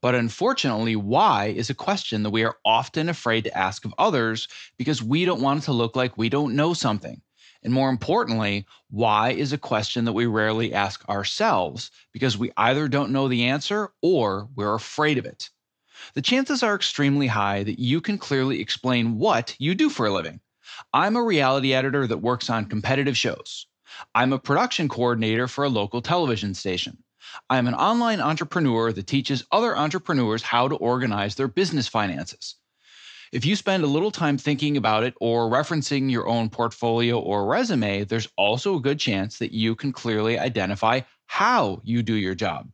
But unfortunately, why is a question that we are often afraid to ask of others because we don't want it to look like we don't know something. And more importantly, why is a question that we rarely ask ourselves because we either don't know the answer or we're afraid of it. The chances are extremely high that you can clearly explain what you do for a living. I'm a reality editor that works on competitive shows. I'm a production coordinator for a local television station. I am an online entrepreneur that teaches other entrepreneurs how to organize their business finances. If you spend a little time thinking about it or referencing your own portfolio or resume, there's also a good chance that you can clearly identify how you do your job.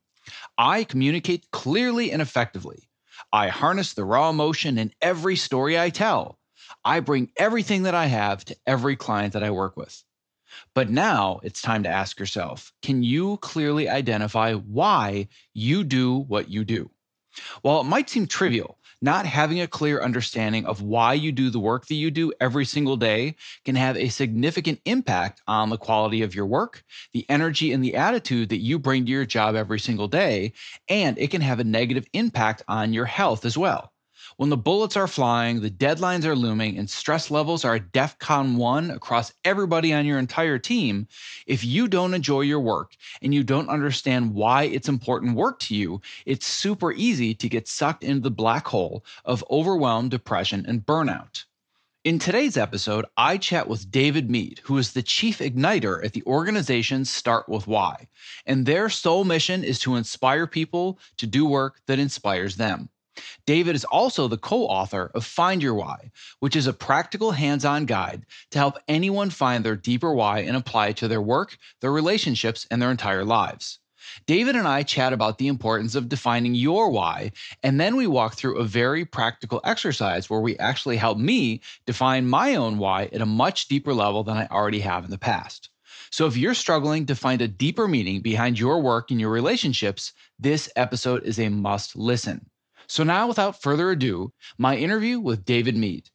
I communicate clearly and effectively. I harness the raw emotion in every story I tell. I bring everything that I have to every client that I work with. But now it's time to ask yourself can you clearly identify why you do what you do? While it might seem trivial, not having a clear understanding of why you do the work that you do every single day can have a significant impact on the quality of your work, the energy and the attitude that you bring to your job every single day, and it can have a negative impact on your health as well. When the bullets are flying, the deadlines are looming, and stress levels are at DEFCON 1 across everybody on your entire team, if you don't enjoy your work and you don't understand why it's important work to you, it's super easy to get sucked into the black hole of overwhelm, depression, and burnout. In today's episode, I chat with David Mead, who is the chief igniter at the organization Start With Why. And their sole mission is to inspire people to do work that inspires them. David is also the co author of Find Your Why, which is a practical hands on guide to help anyone find their deeper why and apply it to their work, their relationships, and their entire lives. David and I chat about the importance of defining your why, and then we walk through a very practical exercise where we actually help me define my own why at a much deeper level than I already have in the past. So if you're struggling to find a deeper meaning behind your work and your relationships, this episode is a must listen. So now, without further ado, my interview with David Mead.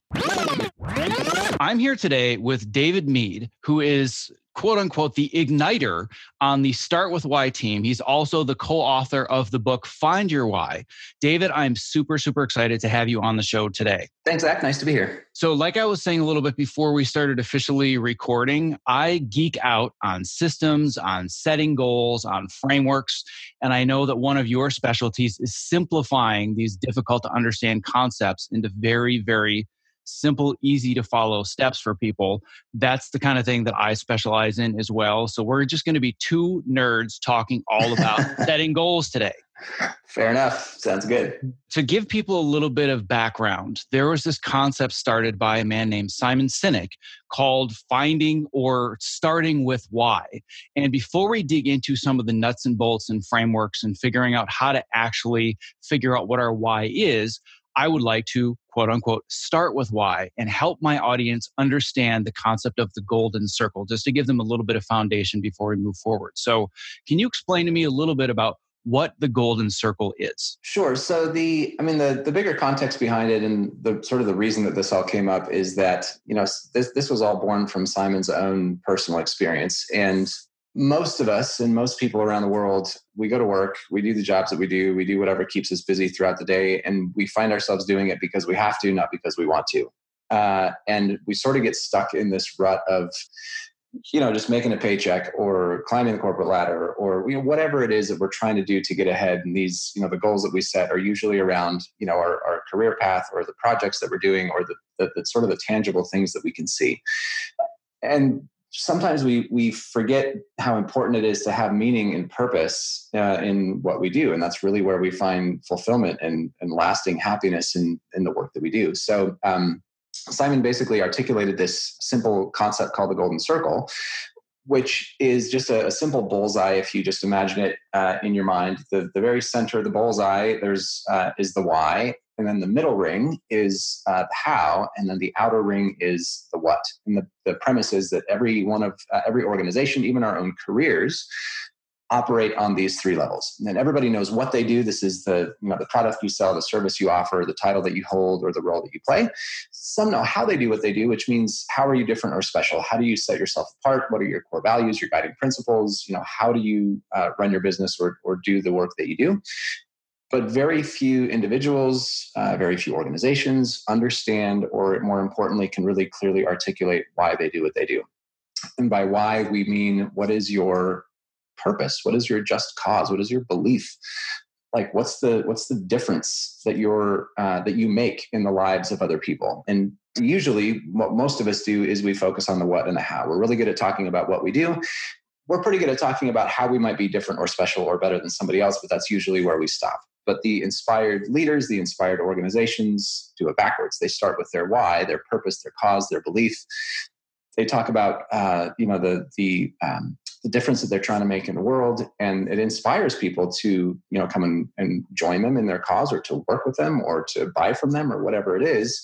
I'm here today with David Mead, who is quote unquote the igniter on the Start with Why team. He's also the co author of the book Find Your Why. David, I'm super, super excited to have you on the show today. Thanks, Zach. Nice to be here. So, like I was saying a little bit before we started officially recording, I geek out on systems, on setting goals, on frameworks. And I know that one of your specialties is simplifying these difficult to understand concepts into very, very simple, easy to follow steps for people. That's the kind of thing that I specialize in as well. So we're just going to be two nerds talking all about setting goals today. Fair enough. Sounds good. To give people a little bit of background, there was this concept started by a man named Simon Sinek called finding or starting with why. And before we dig into some of the nuts and bolts and frameworks and figuring out how to actually figure out what our why is, I would like to quote unquote start with why and help my audience understand the concept of the golden circle just to give them a little bit of foundation before we move forward. So, can you explain to me a little bit about what the golden circle is? Sure. So the i mean the the bigger context behind it and the sort of the reason that this all came up is that you know this this was all born from simon's own personal experience. And most of us and most people around the world we go to work we do the jobs that we do we do whatever keeps us busy throughout the day and we find ourselves doing it because we have to not because we want to. Uh, and we sort of get stuck in this rut of you know just making a paycheck or climbing the corporate ladder or you know whatever it is that we're trying to do to get ahead. And these you know the goals that we set are usually around you know our, our career path or the projects that we're doing or the, the, the sort of the tangible things that we can see. And sometimes we we forget how important it is to have meaning and purpose uh, in what we do. And that's really where we find fulfillment and, and lasting happiness in in the work that we do. So um, Simon basically articulated this simple concept called the golden circle, which is just a, a simple bullseye. If you just imagine it uh, in your mind, the, the very center of the bullseye there's uh, is the why, and then the middle ring is uh, the how, and then the outer ring is the what. And the, the premise is that every one of uh, every organization, even our own careers, operate on these three levels. And everybody knows what they do. This is the, you know, the product you sell, the service you offer, the title that you hold, or the role that you play. Some know how they do what they do, which means how are you different or special? How do you set yourself apart? What are your core values, your guiding principles? You know, how do you uh, run your business or, or do the work that you do? But very few individuals, uh, very few organizations understand, or more importantly, can really clearly articulate why they do what they do. And by why, we mean what is your purpose? What is your just cause? What is your belief? Like, what's the what's the difference that you're uh, that you make in the lives of other people? And usually, what most of us do is we focus on the what and the how. We're really good at talking about what we do. We're pretty good at talking about how we might be different or special or better than somebody else, but that's usually where we stop. But the inspired leaders, the inspired organizations do it backwards. They start with their why, their purpose, their cause, their belief. They talk about uh, you know the the um, the difference that they're trying to make in the world and it inspires people to you know come and, and join them in their cause or to work with them or to buy from them or whatever it is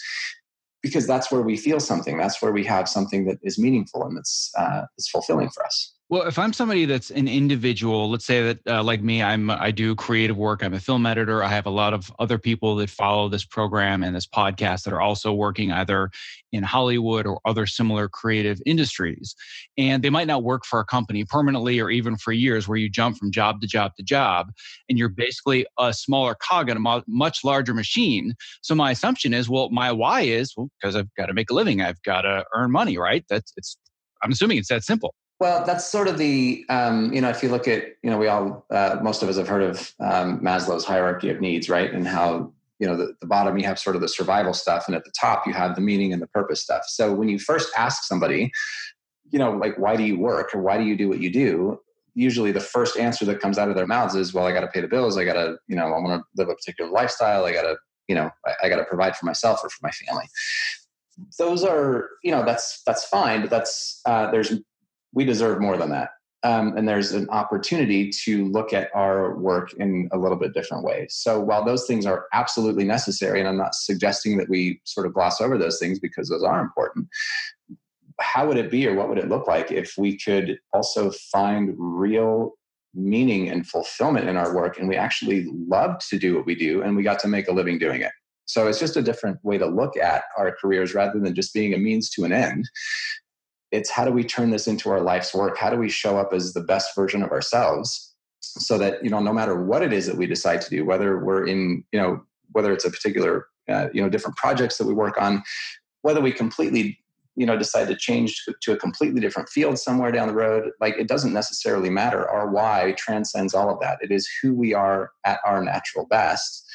because that's where we feel something that's where we have something that is meaningful and that's uh, is fulfilling for us well, if I'm somebody that's an individual, let's say that uh, like me, I'm I do creative work. I'm a film editor. I have a lot of other people that follow this program and this podcast that are also working either in Hollywood or other similar creative industries. And they might not work for a company permanently or even for years, where you jump from job to job to job, and you're basically a smaller cog in a much larger machine. So my assumption is, well, my why is well because I've got to make a living. I've got to earn money, right? That's it's. I'm assuming it's that simple. Well, that's sort of the um, you know if you look at you know we all uh, most of us have heard of um, Maslow's hierarchy of needs, right? And how you know the, the bottom you have sort of the survival stuff, and at the top you have the meaning and the purpose stuff. So when you first ask somebody, you know, like why do you work or why do you do what you do? Usually the first answer that comes out of their mouths is, well, I got to pay the bills. I got to you know I want to live a particular lifestyle. I got to you know I, I got to provide for myself or for my family those are you know that's that's fine but that's uh, there's we deserve more than that. Um, and there's an opportunity to look at our work in a little bit different ways. So while those things are absolutely necessary, and I'm not suggesting that we sort of gloss over those things because those are important, how would it be or what would it look like if we could also find real meaning and fulfillment in our work and we actually loved to do what we do and we got to make a living doing it? So it's just a different way to look at our careers rather than just being a means to an end it's how do we turn this into our life's work? How do we show up as the best version of ourselves so that you know no matter what it is that we decide to do whether we're in you know whether it's a particular uh, you know different projects that we work on whether we completely you know decide to change to, a completely different field somewhere down the road like it doesn't necessarily matter. Our why transcends all of that. It is who we are at our natural best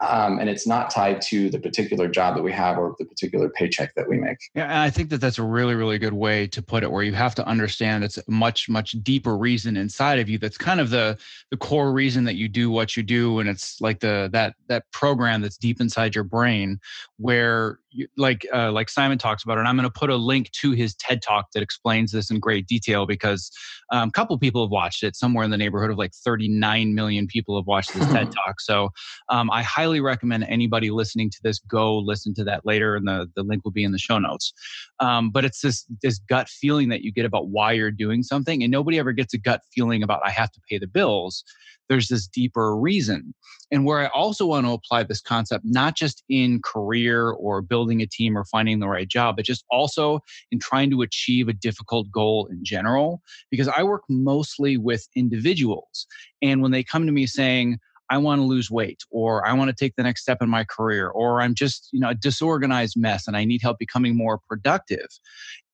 um, and it's not tied to the particular job that we have or the particular paycheck that we make. Yeah, and I think that that's a really, really good way to put it. Where you have to understand it's a much, much deeper reason inside of you. That's kind of the the core reason that you do what you do, and it's like the that that program that's deep inside your brain, where like uh, like Simon talks about it. And I'm going to put a link to his TED talk that explains this in great detail because um, a couple people have watched it. Somewhere in the neighborhood of like 39 million people have watched this TED talk. So um, I highly highly recommend anybody listening to this go listen to that later, and the, the link will be in the show notes. Um, but it's this this gut feeling that you get about why you're doing something, and nobody ever gets a gut feeling about I have to pay the bills. There's this deeper reason, and where I also want to apply this concept not just in career or building a team or finding the right job, but just also in trying to achieve a difficult goal in general. Because I work mostly with individuals, and when they come to me saying I want to lose weight or I want to take the next step in my career or I'm just, you know, a disorganized mess and I need help becoming more productive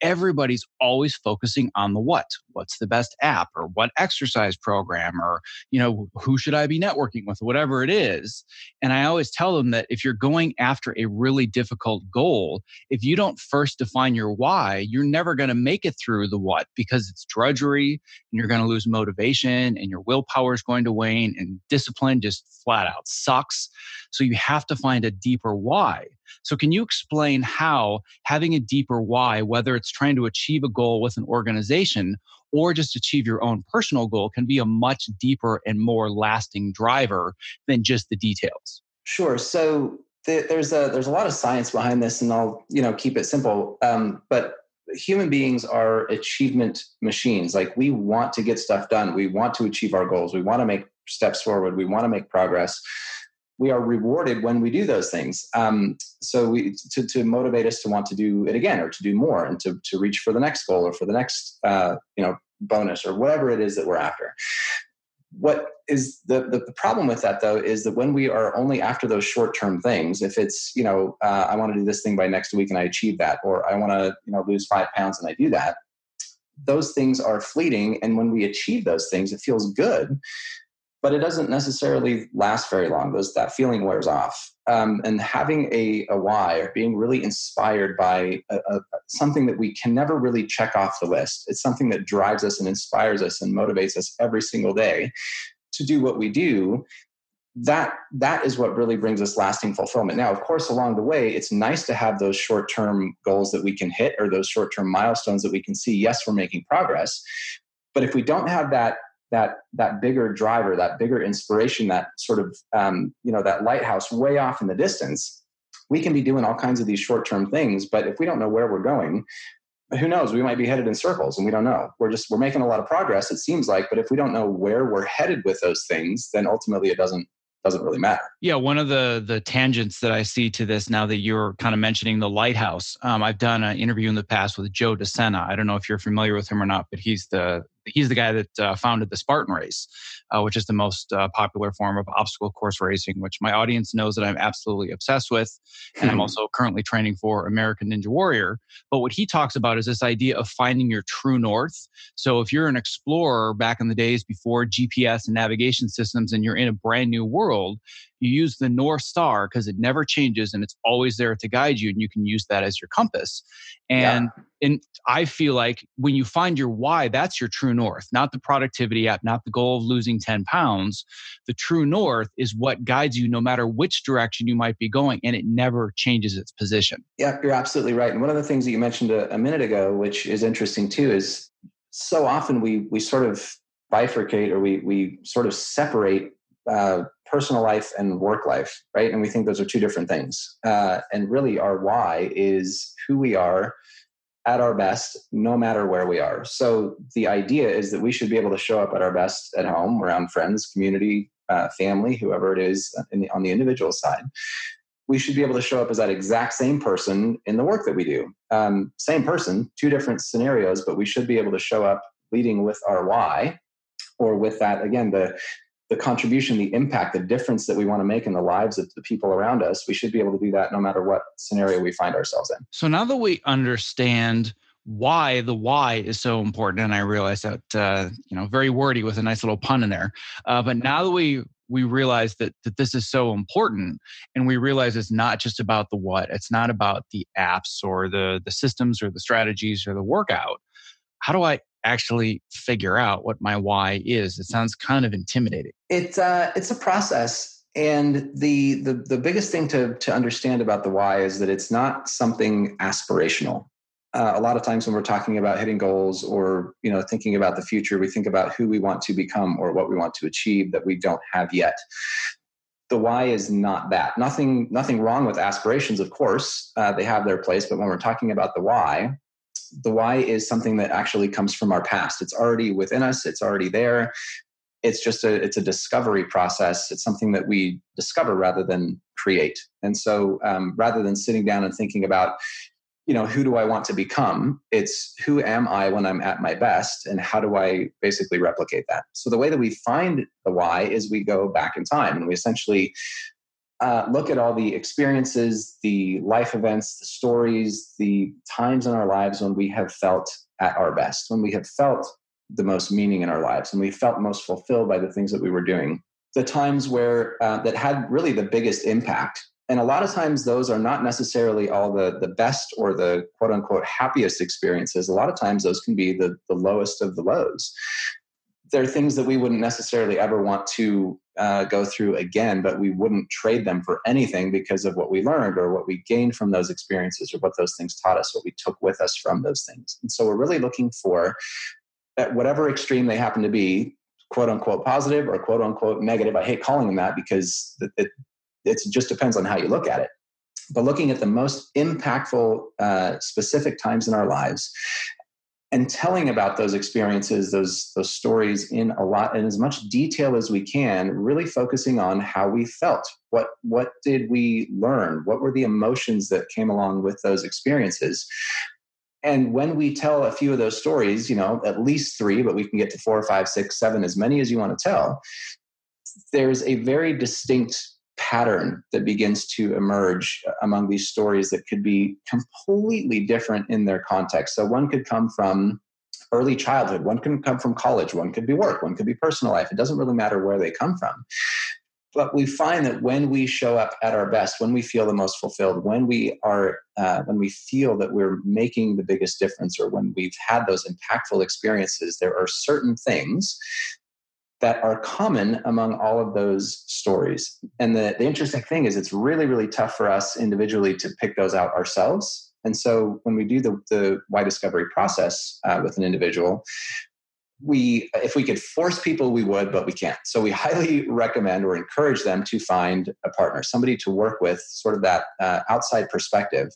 everybody's always focusing on the what. What's the best app or what exercise program or you know who should i be networking with whatever it is. And i always tell them that if you're going after a really difficult goal if you don't first define your why you're never going to make it through the what because it's drudgery and you're going to lose motivation and your willpower is going to wane and discipline just flat out sucks. So you have to find a deeper why so, can you explain how having a deeper why, whether it's trying to achieve a goal with an organization or just achieve your own personal goal, can be a much deeper and more lasting driver than just the details? Sure. So, there's a there's a lot of science behind this, and I'll you know keep it simple. Um, but human beings are achievement machines. Like we want to get stuff done. We want to achieve our goals. We want to make steps forward. We want to make progress we are rewarded when we do those things. Um, so we to, to motivate us to want to do it again or to do more and to, to reach for the next goal or for the next uh, you know bonus or whatever it is that we're after. What is the, the, problem with that though is that when we are only after those short term things, if it's you know uh, I want to do this thing by next week and I achieve that, or I want to you know lose five pounds and I do that, those things are fleeting. And when we achieve those things, it feels good but it doesn't necessarily last very long. Those that feeling wears off. Um, and having a, a why or being really inspired by a, a, something that we can never really check off the list. It's something that drives us and inspires us and motivates us every single day to do what we do. That that is what really brings us lasting fulfillment. Now, of course, along the way, it's nice to have those short-term goals that we can hit or those short-term milestones that we can see. Yes, we're making progress. But if we don't have that that that bigger driver, that bigger inspiration, that sort of um, you know that lighthouse way off in the distance, we can be doing all kinds of these short term things. But if we don't know where we're going, who knows? We might be headed in circles, and we don't know. We're just we're making a lot of progress. It seems like, but if we don't know where we're headed with those things, then ultimately it doesn't doesn't really matter. Yeah, one of the the tangents that I see to this now that you're kind of mentioning the lighthouse. Um, I've done an interview in the past with Joe DeSena. I don't know if you're familiar with him or not, but he's the he's the guy that uh, founded the Spartan race, uh, which is the most uh, popular form of obstacle course racing, which my audience knows that I'm absolutely obsessed with. And I'm hmm. also currently training for American Ninja Warrior. But what he talks about is this idea of finding your true north. So if you're an explorer back in the days before GPS and navigation systems and you're in a brand new world, you use the North Star because it never changes and it's always there to guide you, and you can use that as your compass. And yeah. and I feel like when you find your why, that's your true north, not the productivity app, not the goal of losing 10 pounds. The true north is what guides you no matter which direction you might be going, and it never changes its position. Yeah, you're absolutely right. And one of the things that you mentioned a, a minute ago, which is interesting too, is so often we we sort of bifurcate or we we sort of separate uh, personal life and work life, right? And we think those are two different things. Uh, and really, our why is who we are at our best, no matter where we are. So the idea is that we should be able to show up at our best at home, around friends, community, uh, family, whoever it is the, on the individual side. We should be able to show up as that exact same person in the work that we do. Um, same person, two different scenarios, but we should be able to show up leading with our why or with that again the the contribution, the impact, the difference that we want to make in the lives of the people around us, we should be able to do that no matter what scenario we find ourselves in. So now that we understand why the why is so important, and I realize that uh, you know very wordy with a nice little pun in there, uh, but now that we we realize that, that this is so important and we realize it's not just about the what it's not about the apps or the the systems or the strategies or the workout how do i actually figure out what my why is it sounds kind of intimidating. It's uh it's a process and the, the the biggest thing to to understand about the why is that it's not something aspirational. Uh, a lot of times when we're talking about hitting goals or you know thinking about the future we think about who we want to become or what we want to achieve that we don't have yet. The why is not that. Nothing nothing wrong with aspirations of course uh, they have their place but when we're talking about the why the why is something that actually comes from our past. It's already within us it's already there. It's just a it's a discovery process. It's something that we discover rather than create. And so um, rather than sitting down and thinking about you know who do i want to become it's who am i when i'm at my best and how do i basically replicate that? So the way that we find the why is we go back in time and we essentially uh, look at all the experiences the life events the stories the times in our lives when we have felt at our best when we have felt the most meaning in our lives and we felt most fulfilled by the things that we were doing. The times where uh, that had really the biggest impact. And a lot of times those are not necessarily all the the best or the quote unquote happiest experiences. A lot of times those can be the the lowest of the lows. There are things that we wouldn't necessarily ever want to uh, go through again but we wouldn't trade them for anything because of what we learned or what we gained from those experiences or what those things taught us what we took with us from those things. And so we're really looking for at whatever extreme they happen to be quote unquote positive or quote unquote negative i hate calling them that because it, it just depends on how you look at it. But looking at the most impactful uh, specific times in our lives and telling about those experiences those those stories in a lot in as much detail as we can really focusing on how we felt. What what did we learn? What were the emotions that came along with those experiences? And when we tell a few of those stories you know at least three but we can get to four five six seven as many as you want to tell there's a very distinct pattern that begins to emerge among these stories that could be completely different in their context. So one could come from early childhood, one can come from college, one could be work, one could be personal life. It doesn't really matter where they come from. But we find that when we show up at our best, when we feel the most fulfilled, when we are, uh, when we feel that we're making the biggest difference, or when we've had those impactful experiences, there are certain things that are common among all of those stories. And the, the interesting thing is, it's really, really tough for us individually to pick those out ourselves. And so when we do the, the why discovery process uh, with an individual, we if we could force people we would but we can't so we highly recommend or encourage them to find a partner somebody to work with sort of that uh, outside perspective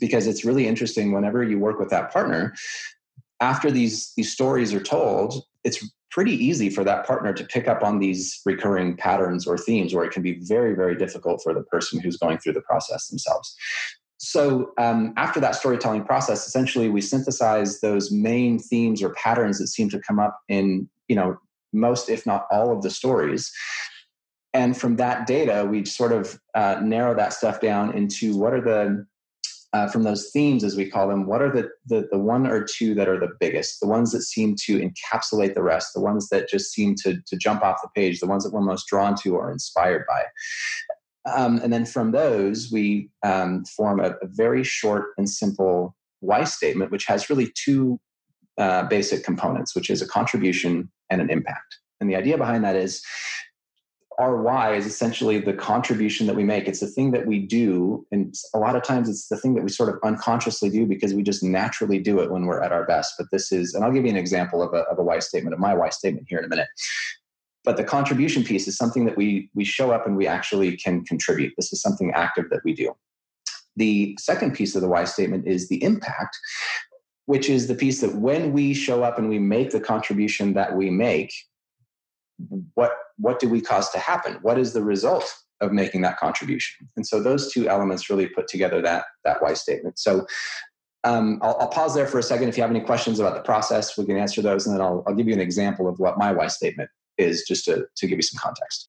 because it's really interesting whenever you work with that partner after these these stories are told it's pretty easy for that partner to pick up on these recurring patterns or themes where it can be very very difficult for the person who's going through the process themselves. So um, after that storytelling process essentially we synthesize those main themes or patterns that seem to come up in you know most if not all of the stories. And from that data we sort of uh, narrow that stuff down into what are the uh, from those themes, as we call them, what are the, the, the one or two that are the biggest, the ones that seem to encapsulate the rest, the ones that just seem to, to jump off the page, the ones that we're most drawn to or inspired by. Um, and then from those, we um, form a, a, very short and simple why statement, which has really two uh, basic components, which is a contribution and an impact. And the idea behind that is our why is essentially the contribution that we make. It's the thing that we do. And a lot of times it's the thing that we sort of unconsciously do because we just naturally do it when we're at our best. But this is, and I'll give you an example of a, of a why statement, of my why statement here in a minute. But the contribution piece is something that we, we show up and we actually can contribute. This is something active that we do. The second piece of the why statement is the impact, which is the piece that when we show up and we make the contribution that we make, what what do we cause to happen? What is the result of making that contribution? And so those two elements really put together that that why statement. So um, I'll, I'll, pause there for a second. If you have any questions about the process, we can answer those, and then I'll, I'll give you an example of what my why statement is, just to, to give you some context.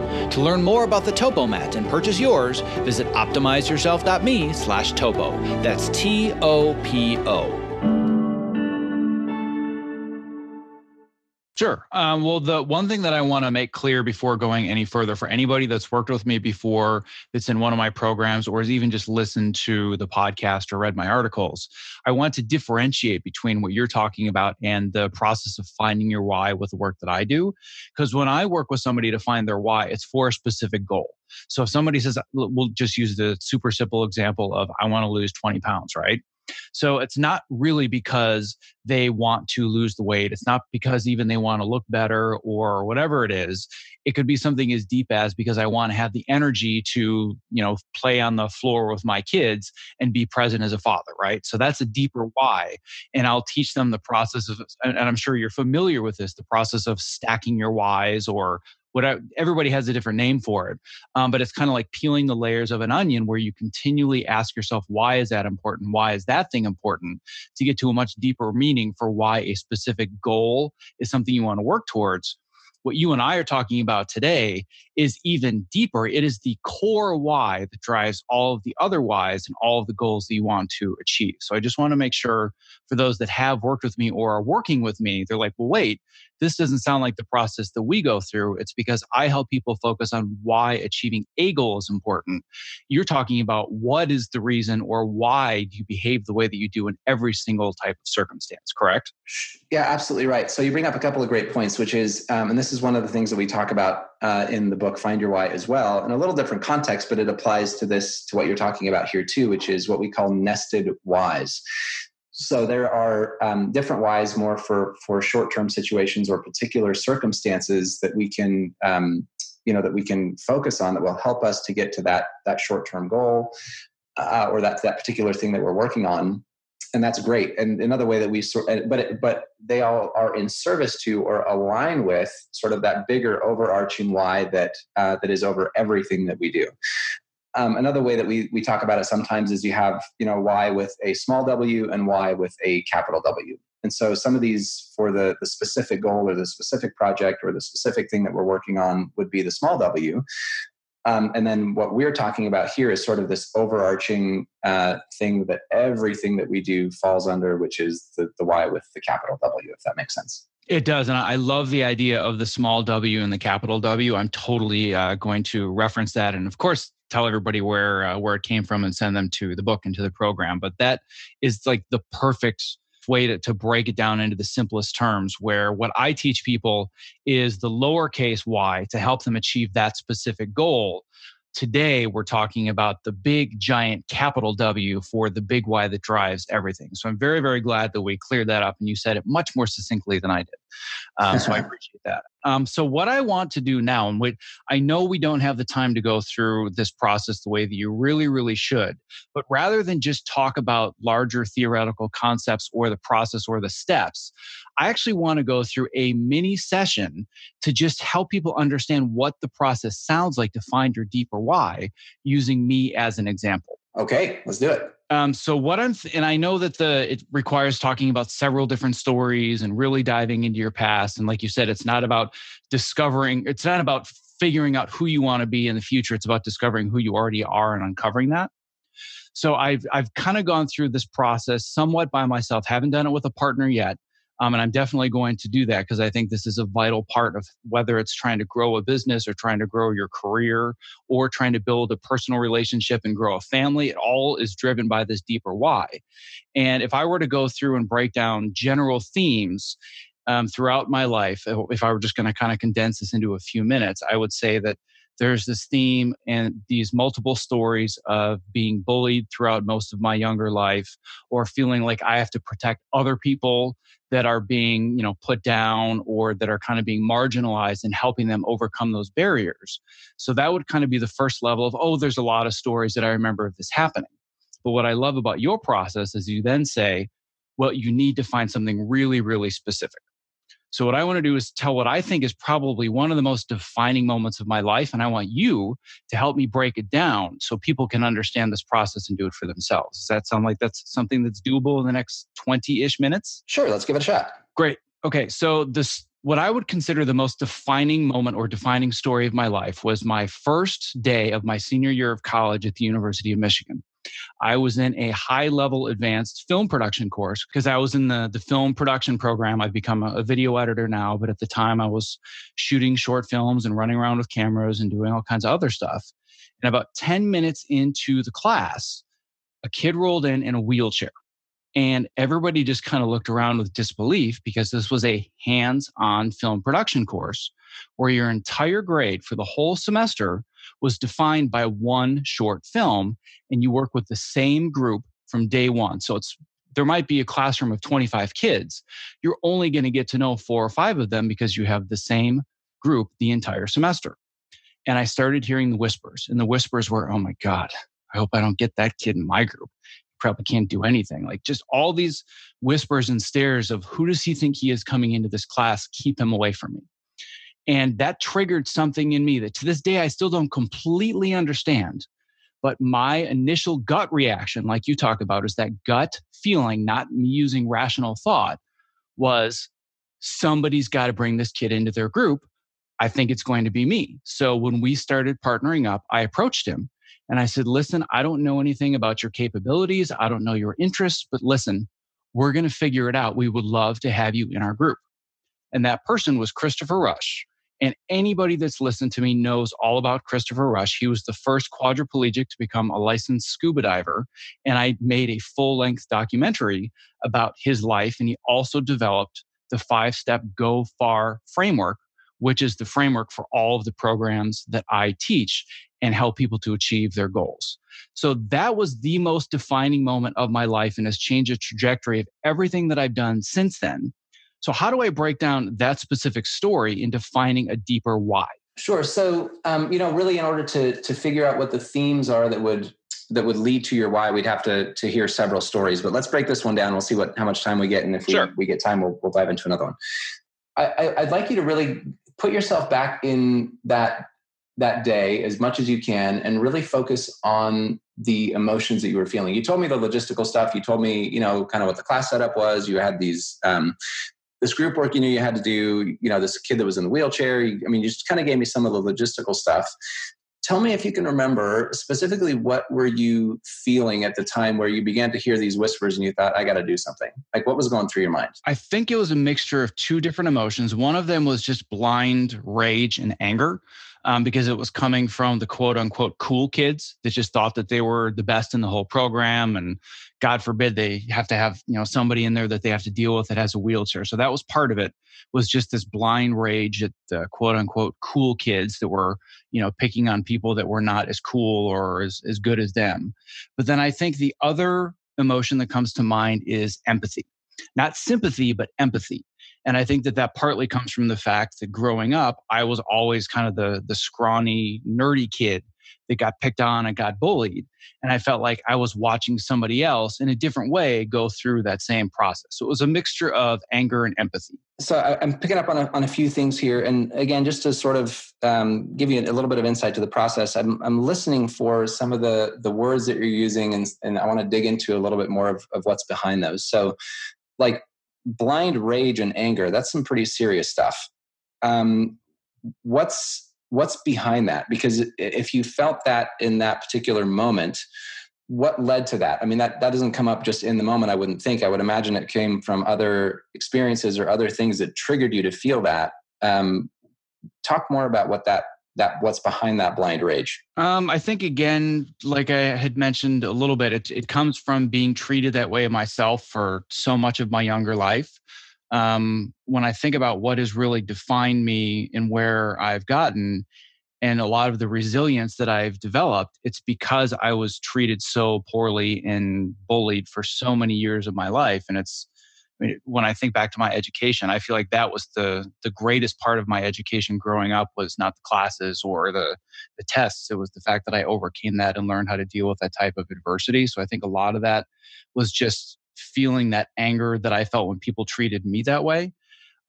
To learn more about the Topo Mat and purchase yours, visit optimizeyourself.me slash topo. That's T-O-P-O. Sure. Um, well, the one thing that I want to make clear before going any further for anybody that's worked with me before, that's in one of my programs, or has even just listened to the podcast or read my articles, I want to differentiate between what you're talking about and the process of finding your why with the work that I do. Because when I work with somebody to find their why, it's for a specific goal. So if somebody says, we'll just use the super simple example of, I want to lose 20 pounds, right? So it's not really because they want to lose the weight. It's not because even they want to look better or whatever it is. It could be something as deep as because I want to have the energy to, you know, play on the floor with my kids and be present as a father, right? So that's a deeper why. And I'll teach them the process of, and I'm sure you're familiar with this, the process of stacking your whys or what I, everybody has a different name for it um, but it's kind of like peeling the layers of an onion where you continually ask yourself why is that important? Why is that thing important? to get to a much deeper meaning for why a specific goal is something you want to work towards what you and I are talking about today is even deeper. It is the core why that drives all of the other whys and all of the goals that you want to achieve. So I just want to make sure for those that have worked with me or are working with me, they're like, well, wait, this doesn't sound like the process that we go through. It's because I help people focus on why achieving a goal is important. You're talking about what is the reason or why you behave the way that you do in every single type of circumstance, correct? Yeah, absolutely right. So you bring up a couple of great points, which is, um, and this is one of the things that we talk about uh, in the book Find Your Why as well, in a little different context, but it applies to this, to what you're talking about here too, which is what we call nested whys. So there are um, different whys more for for short-term situations or particular circumstances that we can um, you know that we can focus on that will help us to get to that that short-term goal uh, or that that particular thing that we're working on and that's great. And another way that we sort but it, but they all are in service to or align with sort of that bigger overarching why that uh, that is over everything that we do. Um, another way that we, we talk about it sometimes is you have you know why with a small w and why with a capital w. And so some of these for the, the specific goal or the specific project or the specific thing that we're working on would be the small w um, and then what we're talking about here is sort of this overarching uh, thing that everything that we do falls under which is the, the why with the capital w if that makes sense it does. And I love the idea of the small W and the capital W. I'm totally uh, going to reference that. And of course, tell everybody where uh, where it came from and send them to the book and to the program. But that is like the perfect way to, to break it down into the simplest terms where what i teach people is the lowercase why to help them achieve that specific goal today we're talking about the big giant capital W for the big why that drives everything. So I'm very, very glad that we cleared that up and you said it much more succinctly than I did. Um, so I appreciate that. Um, so what I want to do now, and what I know we don't have the time to go through this process the way that you really, really should, but rather than just talk about larger theoretical concepts or the process or the steps, I actually want to go through a mini session to just help people understand what the process sounds like to find your deeper why using me as an example. Okay, let's do it. Um, so what I'm, th- and I know that the it requires talking about several different stories and really diving into your past. And like you said, it's not about discovering, it's not about figuring out who you want to be in the future. It's about discovering who you already are and uncovering that. So I've I've kind of gone through this process somewhat by myself. Haven't done it with a partner yet, um, and I'm definitely going to do that because I think this is a vital part of whether it's trying to grow a business or trying to grow your career or trying to build a personal relationship and grow a family. It all is driven by this deeper why. And if I were to go through and break down general themes um, throughout my life, if I were just going to kind of condense this into a few minutes, I would say that there's this theme and these multiple stories of being bullied throughout most of my younger life or feeling like I have to protect other people that are being you know put down or that are kind of being marginalized and helping them overcome those barriers. So that would kind of be the first level of oh there's a lot of stories that i remember of this happening. But what i love about your process is you then say well you need to find something really really specific so, what I want to do is tell what I think is probably one of the most defining moments of my life. And I want you to help me break it down so people can understand this process and do it for themselves. Does that sound like that's something that's doable in the next 20 ish minutes? Sure, let's give it a shot. Great. Okay. So, this what I would consider the most defining moment or defining story of my life was my first day of my senior year of college at the University of Michigan. I was in a high level advanced film production course because I was in the, the film production program. I've become a, a, video editor now, but at the time I was shooting short films and running around with cameras and doing all kinds of other stuff. And about 10 minutes into the class, a kid rolled in in a wheelchair. And everybody just kind of looked around with disbelief because this was a hands on film production course where your entire grade for the whole semester was defined by one short film and you work with the same group from day one. So it's there might be a classroom of 25 kids. You're only going to get to know four or five of them because you have the same group the entire semester. And I started hearing the whispers, and the whispers were, oh my God, I hope I don't get that kid in my group. He probably can't do anything. Like just all these whispers and stares of who does he think he is coming into this class? Keep him away from me. And that triggered something in me that to this day I still don't completely understand. But my initial gut reaction, like you talk about, is that gut feeling, not using rational thought, was somebody's got to bring this kid into their group. I think it's going to be me. So when we started partnering up, I approached him and I said, Listen, I don't know anything about your capabilities. I don't know your interests, but listen, we're going to figure it out. We would love to have you in our group. And that person was Christopher Rush. And anybody that's listened to me knows all about Christopher Rush. He was the first quadriplegic to become a licensed scuba diver. And I made a full length documentary about his life. And he also developed the five step Go Far framework, which is the framework for all of the programs that I teach and help people to achieve their goals. So that was the most defining moment of my life and has changed the trajectory of everything that I've done since then. So, how do I break down that specific story into finding a deeper why? Sure. So, um, you know, really, in order to to figure out what the themes are that would that would lead to your why, we'd have to to hear several stories. But let's break this one down. We'll see what how much time we get, and if we, sure. we get time, we'll, we'll dive into another one. I, I, I'd like you to really put yourself back in that that day as much as you can and really focus on the emotions that you were feeling. You told me the logistical stuff. You told me, you know, kind of what the class setup was. You had these um, this group work you knew you had to do, you know, this kid that was in the wheelchair. I mean, you just kind of gave me some of the logistical stuff. Tell me if you can remember specifically what were you feeling at the time where you began to hear these whispers and you thought, I got to do something? Like what was going through your mind? I think it was a mixture of two different emotions. One of them was just blind rage and anger. um, because it was coming from the quote unquote cool kids that just thought that they were the best in the whole program. And God forbid they have to have, you know, somebody in there that they have to deal with that has a wheelchair. So that was part of it was just this blind rage at the quote unquote cool kids that were, you know, picking on people that were not as cool or as, as good as them. But then I think the other emotion that comes to mind is empathy not sympathy, but empathy. And I think that that partly comes from the fact that growing up, I was always kind of the, the scrawny, nerdy kid that got picked on and got bullied. And I felt like I was watching somebody else in a different way go through that same process. So it was a mixture of anger and empathy. So I'm picking up on a, on a few things here. And again, just to sort of um, give you a little bit of insight to the process, I'm, I'm listening for some of the, the words that you're using, and, and I want to dig into a little bit more of, of what's behind those. So like blind rage and anger that's some pretty serious stuff um, what's what's behind that? Because if you felt that in that particular moment what led to that? I mean that that doesn't come up just in the moment i wouldn't think. I would imagine it came from other experiences or other things that triggered you to feel that. Um, talk more about what that that what's behind that blind rage. Um, i think again like i had mentioned a little bit it, it comes from being treated that way myself for so much of my younger life um, when i think about what has really defined me and where i've gotten and a lot of the resilience that i've developed it's because i was treated so poorly and bullied for so many years of my life and it's when I think back to my education, I feel like that was the the greatest part of my education growing up was not the classes or the the tests. It was the fact that I overcame that and learned how to deal with that type of adversity. So I think a lot of that was just feeling that anger that I felt when people treated me that way.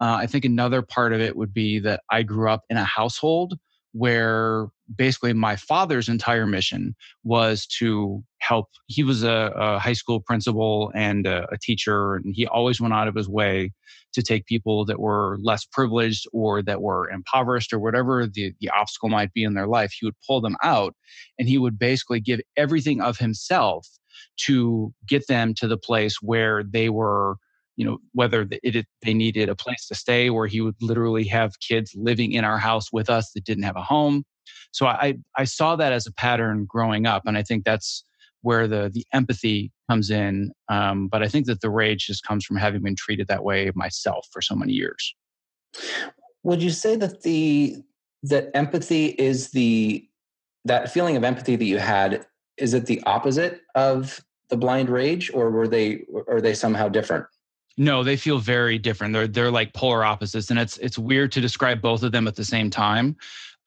Uh, I think another part of it would be that I grew up in a household where basically my father's entire mission was to help. He was a, a high school principal and a, a, teacher, and he always went out of his way to take people that were less privileged or that were impoverished or whatever the, the obstacle might be in their life. He would pull them out and he would basically give everything of himself to get them to the place where they were you know whether it, they needed a place to stay where he would literally have kids living in our house with us that didn't have a home. So i i saw that as a pattern growing up and i think that's where the the empathy comes in um, but i think that the rage just comes from having been treated that way myself for so many years. Would you say that the that empathy is the that feeling of empathy that you had is it the opposite of the blind rage or were they are they somehow different no, they feel very different. They're they're like polar opposites, and it's it's weird to describe both of them at the same time.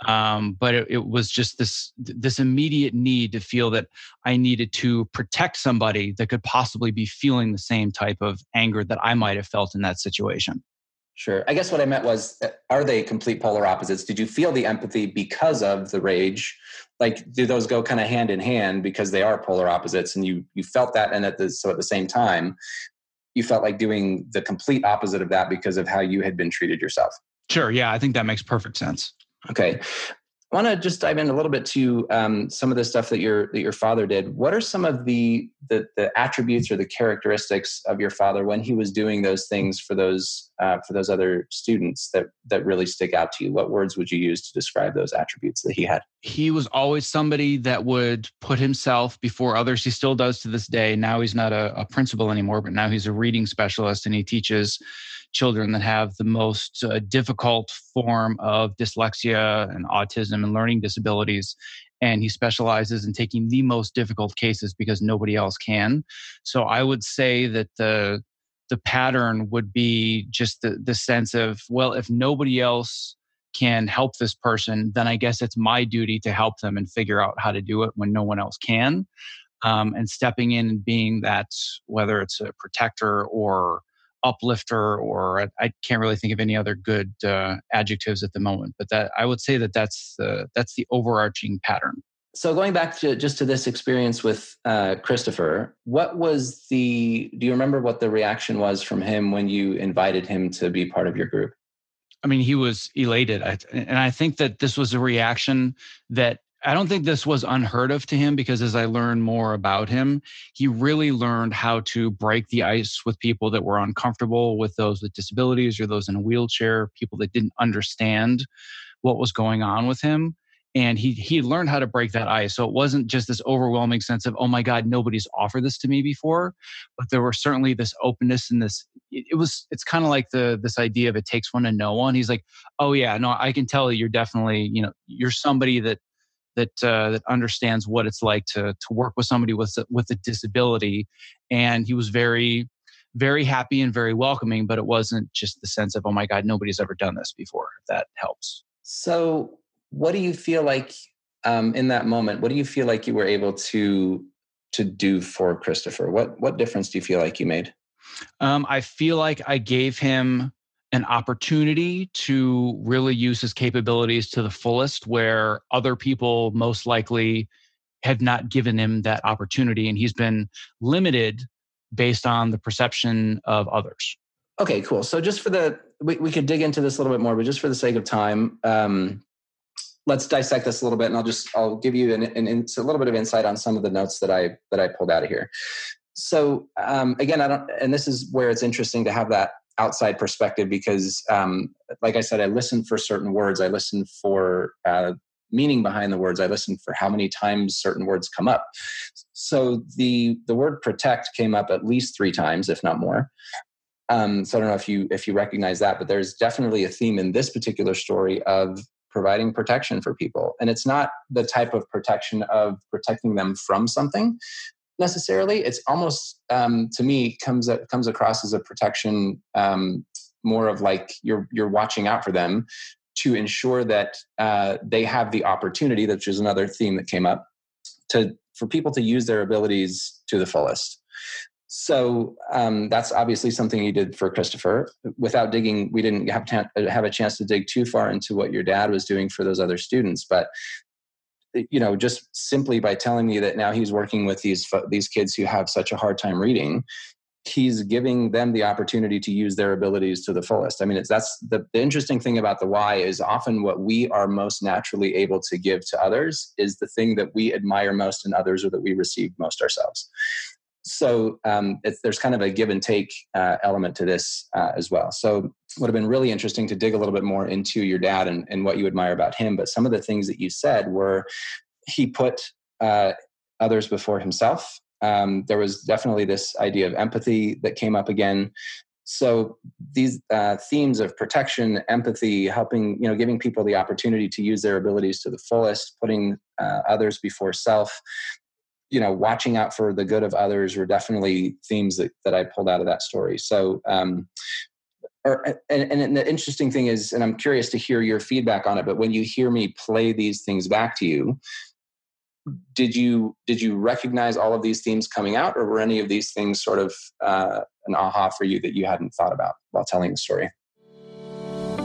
Um, but it, it was just this this immediate need to feel that I needed to protect somebody that could possibly be feeling the same type of anger that I might have felt in that situation. Sure. I guess what I meant was, uh, are they complete polar opposites? Did you feel the empathy because of the rage? Like, do those go kind of hand in hand because they are polar opposites, and you you felt that, and at the so at the same time, you felt like doing the complete opposite of that because of how you had been treated yourself. Sure. Yeah, I think that makes perfect sense. Okay. I want to just dive in a little bit to um, some of the stuff that your that your father did. What are some of the, the, the attributes or the characteristics of your father when he was doing those things for those uh, for those other students that that really stick out to you? What words would you use to describe those attributes that he had? He was always somebody that would put himself before others. He still does to this day. Now he's not a, a principal anymore, but now he's a reading specialist and he teaches children that have the most uh, difficult form of dyslexia and autism and learning disabilities. And he specializes in taking the most difficult cases because nobody else can. So I would say that the the pattern would be just the, the sense of, well, if nobody else can help this person, then I guess it's my duty to help them and figure out how to do it when no one else can. Um, and stepping in and being that, whether it's a protector or uplifter or I, I, can't really think of any other good uh, adjectives at the moment but that i would say that that's the that's the overarching pattern so going back to just to this experience with uh, christopher what was the do you remember what the reaction was from him when you invited him to be part of your group? I mean he was elated. And i think that this was a reaction that I don't think this was unheard of to him because as I learned more about him, he really learned how to break the ice with people that were uncomfortable, with those with disabilities or those in a wheelchair, people that didn't understand what was going on with him and he he learned how to break that ice. So it wasn't just this overwhelming sense of oh my god nobody's offered this to me before but there were certainly this openness and this it, it was it's kind of like the this idea of it takes one to know one. He's like oh yeah no i can tell you're definitely you know you're somebody that that uh, that understands what it's like to to work with somebody with with a disability and he was very very happy and very welcoming but it wasn't just the sense of oh my god nobody's ever done this before if that helps. So what do you feel like um, in that moment? What do you feel like you were able to to do for Christopher? What what difference do you feel like you made? Um, I feel like I gave him an opportunity to really use his capabilities to the fullest, where other people most likely have not given him that opportunity, and he's been limited based on the perception of others. Okay, cool. So just for the we, we could dig into this a little bit more, but just for the sake of time, um, let's dissect this a little bit and i'll just i'll give you an, an, an, a little bit of insight on some of the notes that i that i pulled out of here. So um, again i don't and this is where it's interesting to have that outside perspective because um, like i said i listen for certain words. I listen for uh, meaning behind the words. I listen for how many times certain words come up. So the the word protect came up at least three times if not more. Um, so i don't know if you if you recognize that but there's definitely a theme in this particular story of providing protection for people. And it's not the type of protection of protecting them from something necessarily. It's almost, um, to me, comes comes across as a protection um, more of like you're you're watching out for them to ensure that uh, they have the opportunity, which is another theme that came up, to for people to use their abilities to the fullest. So um, that's obviously something you did for Christopher. Without digging, we didn't have, to have a chance to dig too far into what your dad was doing for those other students. But you know, just simply by telling me that now he's working with these these kids who have such a hard time reading, he's giving them the opportunity to use their abilities to the fullest. I mean, it's that's the, the interesting thing about the why is often what we are most naturally able to give to others is the thing that we admire most in others or that we receive most ourselves so um, there's kind of a give and take uh, element to this uh, as well. So would have been really interesting to dig a little bit more into your dad and, and what you admire about him. But some of the things that you said were he put uh, others before himself. Um, there was definitely this idea of empathy that came up again. So these uh, themes of protection, empathy, helping, you know, giving people the opportunity to use their abilities to the fullest, putting uh, others before self, you know watching out for the good of others were definitely themes that, that i pulled out of that story. So um or, and, and the interesting thing is and i'm curious to hear your feedback on it but when you hear me play these things back to you did you did you recognize all of these themes coming out or were any of these things sort of uh, an aha for you that you hadn't thought about while telling the story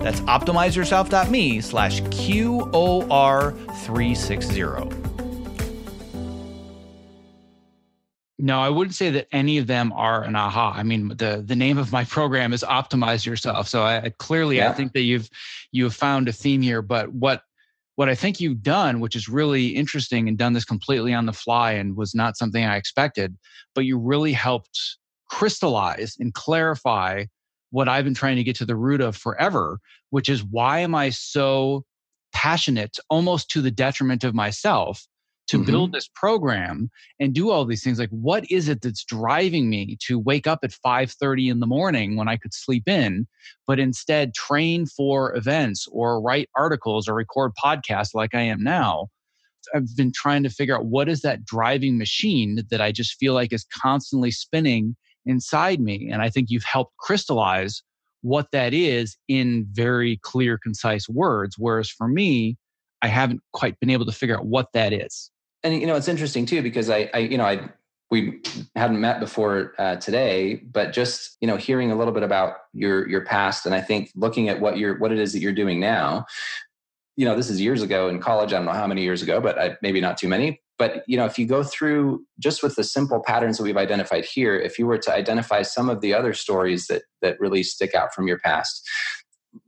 That's optimizeyourself.me slash QOR 360. No, I wouldn't say that any of them are an aha. I mean, the the name of my program is optimize yourself. So I clearly yeah. I think that you've you have found a theme here. But what what I think you've done, which is really interesting and done this completely on the fly and was not something I expected, but you really helped crystallize and clarify what I've been trying to get to the root of forever, which is why am I so passionate almost to the detriment of myself to mm-hmm. build this program and do all these things like what is it that's driving me to wake up at 5:30 in the morning when I could sleep in but instead train for events or write articles or record podcasts like I am now I've been trying to figure out what is that driving machine that I just feel like is constantly spinning inside me and I think you've helped crystallize what that is in very clear concise words whereas for me I haven't quite been able to figure out what that is and you know it's interesting too because I, I you know I we hadn't met before uh, today, but just you know hearing a little bit about your your past, and I think looking at what you're what it is that you're doing now. You know, this is years ago in college. I don't know how many years ago, but I, maybe not too many. But you know, if you go through just with the simple patterns that we've identified here, if you were to identify some of the other stories that that really stick out from your past,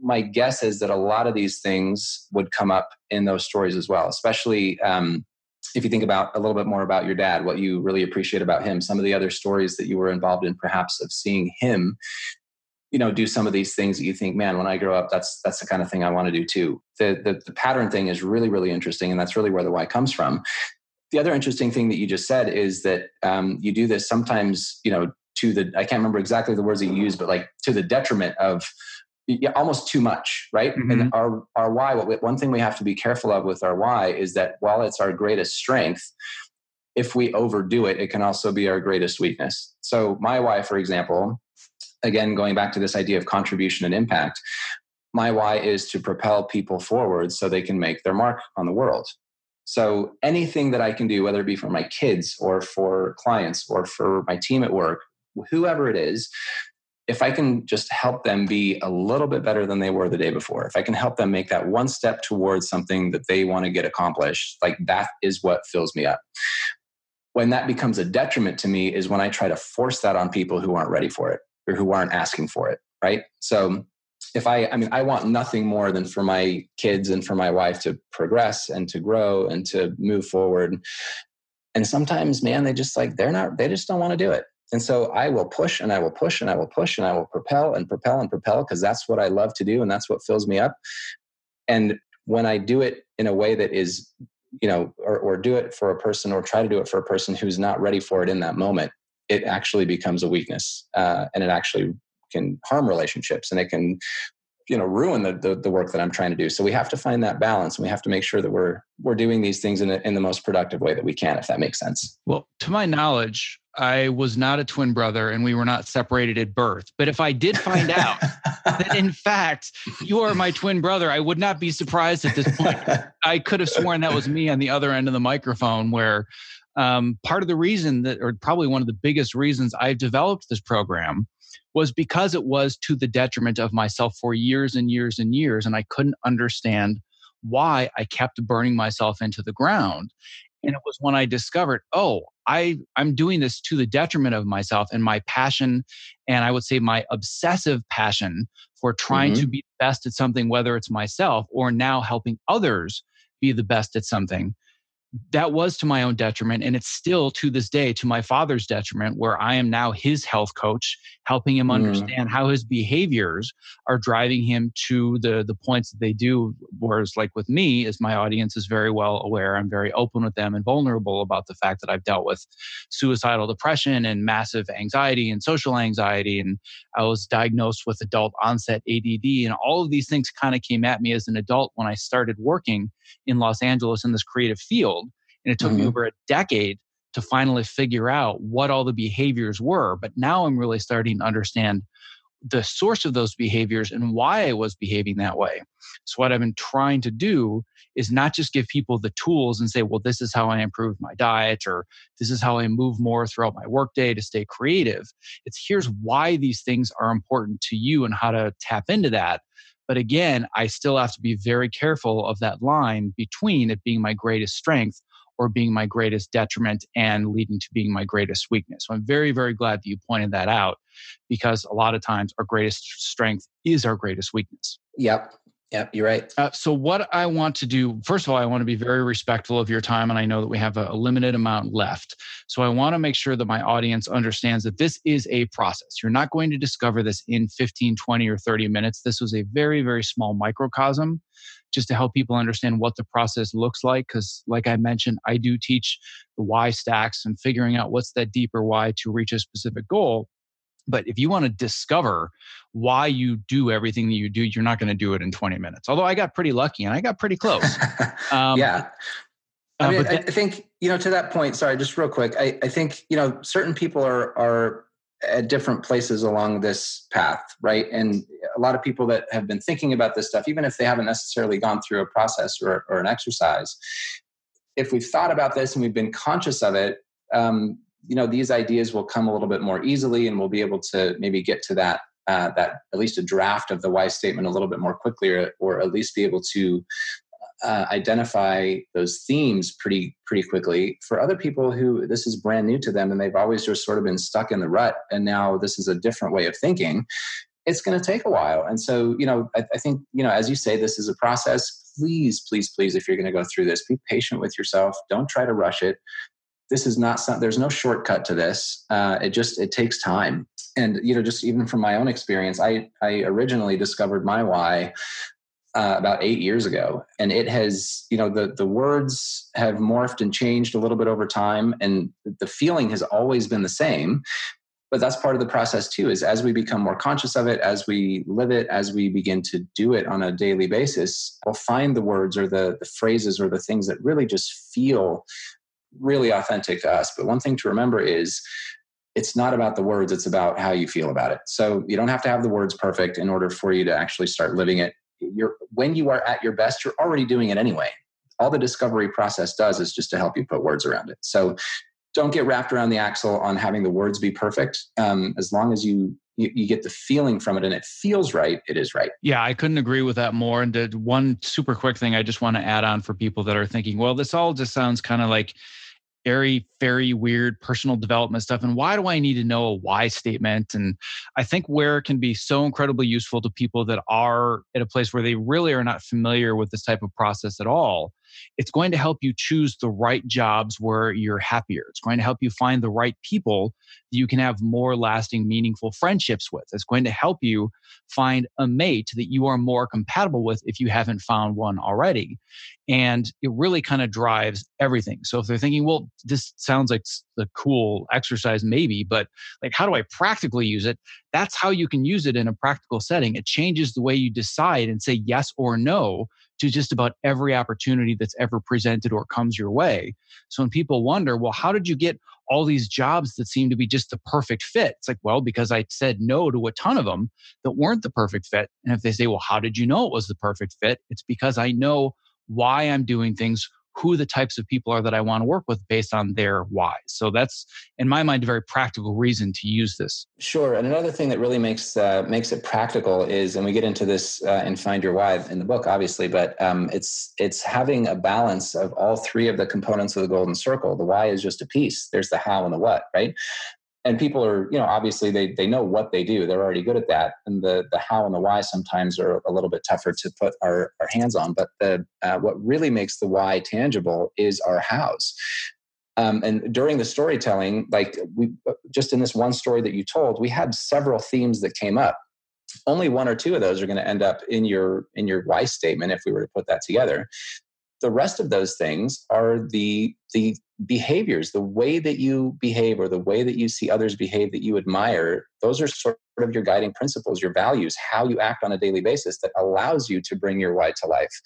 my guess is that a lot of these things would come up in those stories as well, especially. Um, if you think about a little bit more about your dad, what you really appreciate about him, some of the other stories that you were involved in, perhaps of seeing him, you know, do some of these things that you think, man, when I grow up, that's that's the kind of thing I want to do too. The, the the pattern thing is really really interesting, and that's really where the why comes from. The other interesting thing that you just said is that um, you do this sometimes, you know, to the I can't remember exactly the words that you use, but like to the detriment of yeah, almost too much, right? Mm-hmm. And our our why, what we, one thing we have to be careful of with our why is that while it's our greatest strength, if we overdo it, it can also be our greatest weakness. So my why, for example, again going back to this idea of contribution and impact, my why is to propel people forward so they can make their mark on the world. So anything that I can do, whether it be for my kids or for clients or for my team at work, whoever it is, if I can just help them be a little bit better than they were the day before, if I can help them make that one step towards something that they want to get accomplished, like that is what fills me up. When that becomes a detriment to me is when I try to force that on people who aren't ready for it or who aren't asking for it, right? So if I, I mean, I want nothing more than for my kids and for my wife to progress and to grow and to move forward. And sometimes, man, they just like, they're not, they just don't want to do it and so I will push and I will push and I will push and I will propel and propel and propel because that's what I love to do and that's what fills me up. And when I do it in a way that is, you know, or, or do it for a person or try to do it for a person who's not ready for it in that moment, it actually becomes a weakness uh, and it actually can harm relationships and it can you know ruin the, the, the work that i'm trying to do. So we have to find that balance and we have to make sure that we're we're doing these things in, a, in the most productive way that we can if that makes sense. Well to my knowledge i was not a twin brother and we were not separated at birth. But if i did find out that in fact you are my twin brother i would not be surprised at this point. I could have sworn that was me on the other end of the microphone where um, part of the reason that or probably one of the biggest reasons i've developed this program was because it was to the detriment of myself for years and years and years. And I couldn't understand why I kept burning myself into the ground. And it was when I discovered, oh, I, I'm doing this to the detriment of myself and my passion, and I would say my obsessive passion for trying mm-hmm. to be the best at something, whether it's myself or now helping others be the best at something that was to my own detriment and it's still to this day to my father's detriment where i am now his health coach helping him mm. understand how his behaviors are driving him to the the points that they do whereas like with me as my audience is very well aware i'm very open with them and vulnerable about the fact that i've dealt with suicidal depression and massive anxiety and social anxiety and i was diagnosed with adult onset add and all of these things kind of came at me as an adult when i started working in los angeles in this creative field and it took mm-hmm. me over a decade to finally figure out what all the behaviors were. But now I'm really starting to understand the source of those behaviors and why I was behaving that way. So, what I've been trying to do is not just give people the tools and say, well, this is how I improve my diet or this is how I move more throughout my workday to stay creative. It's here's why these things are important to you and how to tap into that. But again, I still have to be very careful of that line between it being my greatest strength or being my greatest detriment and leading to being my greatest weakness. So I'm very, very glad that you pointed that out because a lot of times our greatest strength is our greatest weakness. Yep. Yep, you're right. Uh, so, what I want to do, first of all, I want to be very respectful of your time, and I know that we have a, a limited amount left. So, I want to make sure that my audience understands that this is a process. You're not going to discover this in 15, 20, or 30 minutes. This was a very, very small microcosm just to help people understand what the process looks like. Because, like I mentioned, I do teach the why stacks and figuring out what's that deeper why to reach a specific goal. But if you want to discover why you do everything that you do, you're not going to do it in 20 minutes. Although I got pretty lucky and I got pretty close. Um, yeah. I, uh, mean, I think, you know, to that point, sorry, just real quick, I, I think, you know, certain people are, are at different places along this path, right? And a lot of people that have been thinking about this stuff, even if they haven't necessarily gone through a process or, or an exercise, if we've thought about this and we've been conscious of it, um, you know these ideas will come a little bit more easily and we'll be able to maybe get to that uh, that at least a draft of the why statement a little bit more quickly or, or at least be able to uh, identify those themes pretty pretty quickly for other people who this is brand new to them and they've always just sort of been stuck in the rut and now this is a different way of thinking it's going to take a while. And so you know I, I think you know as you say this is a process please please please if you're going to go through this be patient with yourself. Don't try to rush it. This is not some, there's no shortcut to this. Uh, it just it takes time. And you know just even from my own experience i i originally discovered my why uh, about eight years ago and it has you know the the words have morphed and changed a little bit over time and the feeling has always been the same but that's part of the process too is as we become more conscious of it as we live it as we begin to do it on a daily basis we'll find the words or the, the phrases or the things that really just feel really authentic to us. But one thing to remember is it's not about the words, it's about how you feel about it. So you don't have to have the words perfect in order for you to actually start living it. You're, when you are at your best, you're already doing it anyway. All the discovery process does is just to help you put words around it. So don't get wrapped around the axle on having the words be perfect. Um, as long as you you, you, get the feeling from it and it feels right, it is right. Yeah, I couldn't agree with that more. And one super quick thing I just want to add on for people that are thinking, well, this all just sounds kind of like very, very weird personal development stuff. And why do I need to know a why statement? And I think where it can be so incredibly useful to people that are at a place where they really are not familiar with this type of process at all it's going to help you choose the right jobs where you're happier. It's going to help you find the right people that you can have more lasting, meaningful friendships with. It's going to help you find a mate that you are more compatible with if you haven't found one already. And it really kind of drives everything. So if they're thinking, well, this sounds like the cool exercise, maybe, but like, how do I practically use it? That's how you can use it in a practical setting. It changes the way you decide and say yes or no to just about every opportunity that's ever presented or comes your way. So when people wonder, well, how did you get all these jobs that seem to be just the perfect fit? It's like, well, because I said no to a ton of them that weren't the perfect fit. And if they say, well, how did you know it was the perfect fit? It's because I know why I'm doing things who the types of people are that I want to work with based on their why. So that's, in my mind, a very practical reason to use this. Sure, and another thing that really makes uh, makes it practical is, and we get into this uh, in Find Your Why in the book, obviously, but um, it's it's having a balance of all three of the components of the golden circle. The why is just a piece. There's the how and the what, right? And people are you know obviously they they know what they do. They're already good at that. And the the how and the why sometimes are a little bit tougher to put our, our hands on. But the uh, what really makes the why tangible is our hows. Um, and during the storytelling like we just in this one story that you told we had several themes that came up. Only one or two of those are going to end up in your in your why statement if we were to put that together. The rest of those things are the the behaviors the way that you behave or the way that you see others behave that you admire those are sort of your guiding principles your values how you act on a daily basis that allows you to bring your why to life.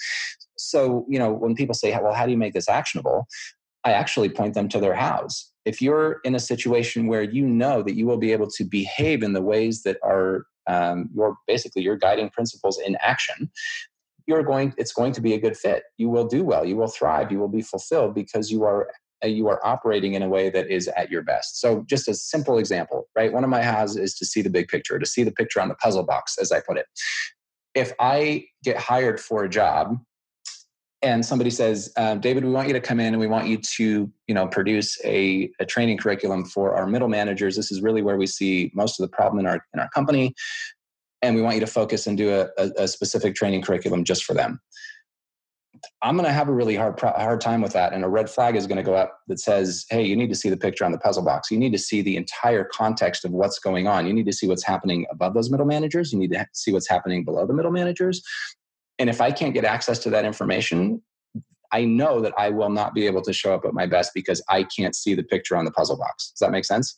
So you know when people say well how do you make this actionable? I actually point them to their hows. If you're in a situation where you know that you will be able to behave in the ways that are um, your basically your guiding principles in action you're going it's going to be a good fit. You will do well. You will thrive. You will be fulfilled because you are you are operating in a way that is at your best so just a simple example right one of my has is to see the big picture to see the picture on the puzzle box as i put it if i get hired for a job and somebody says, uh, David, we want you to come in and we want you to, you know, produce a, a training curriculum for our middle managers. This is really where we see most of the problem in our in our company, and we want you to focus and do a, a, a specific training curriculum just for them. I'm going to have a really hard hard time with that, and a red flag is going to go up that says, "Hey, you need to see the picture on the puzzle box. You need to see the entire context of what's going on. You need to see what's happening above those middle managers. You need to see what's happening below the middle managers. And if I can't get access to that information, I know that I will not be able to show up at my best because I can't see the picture on the puzzle box. Does that make sense?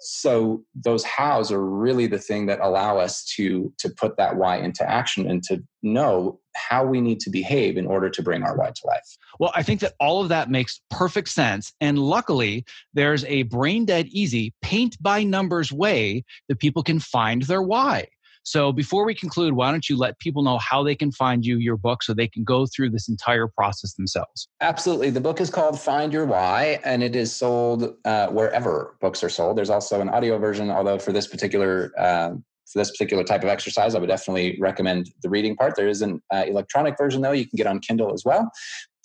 So those hows are really the thing that allow us to to put that why into action and to know how we need to behave in order to bring our why to life. Well, I think that all of that makes perfect sense. And luckily, there's a brain dead easy paint by numbers way that people can find their why. So before we conclude, why don't you let people know how they can find you, your book, so they can go through this entire process themselves? Absolutely. The book is called Find Your Why, and it is sold uh, wherever books are sold. There's also an audio version, although for this particular uh, for this particular type of exercise, I would definitely recommend the reading part. There is an uh, electronic version, though, you can get on Kindle as well.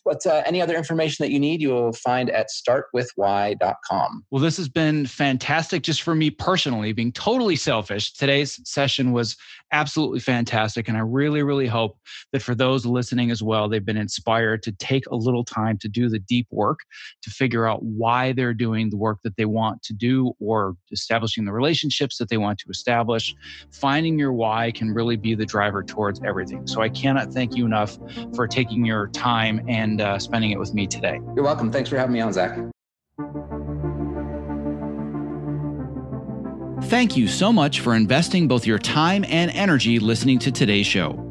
But uh, any other information that you need, you will find at startwithwhy.com. Well, this has been fantastic just for me personally, being totally selfish. Today's session was absolutely fantastic. And I really, really hope that for those listening as well, they've been inspired to take a little time to do the deep work to figure out why they're doing the work that they want to do or establishing the relationships that they want to establish. Finding your why can really be the driver towards everything. So I cannot thank you enough for taking your time and and uh, spending it with me today. You're welcome. Thanks for having me on, Zach. Thank you so much for investing both your time and energy listening to today's show.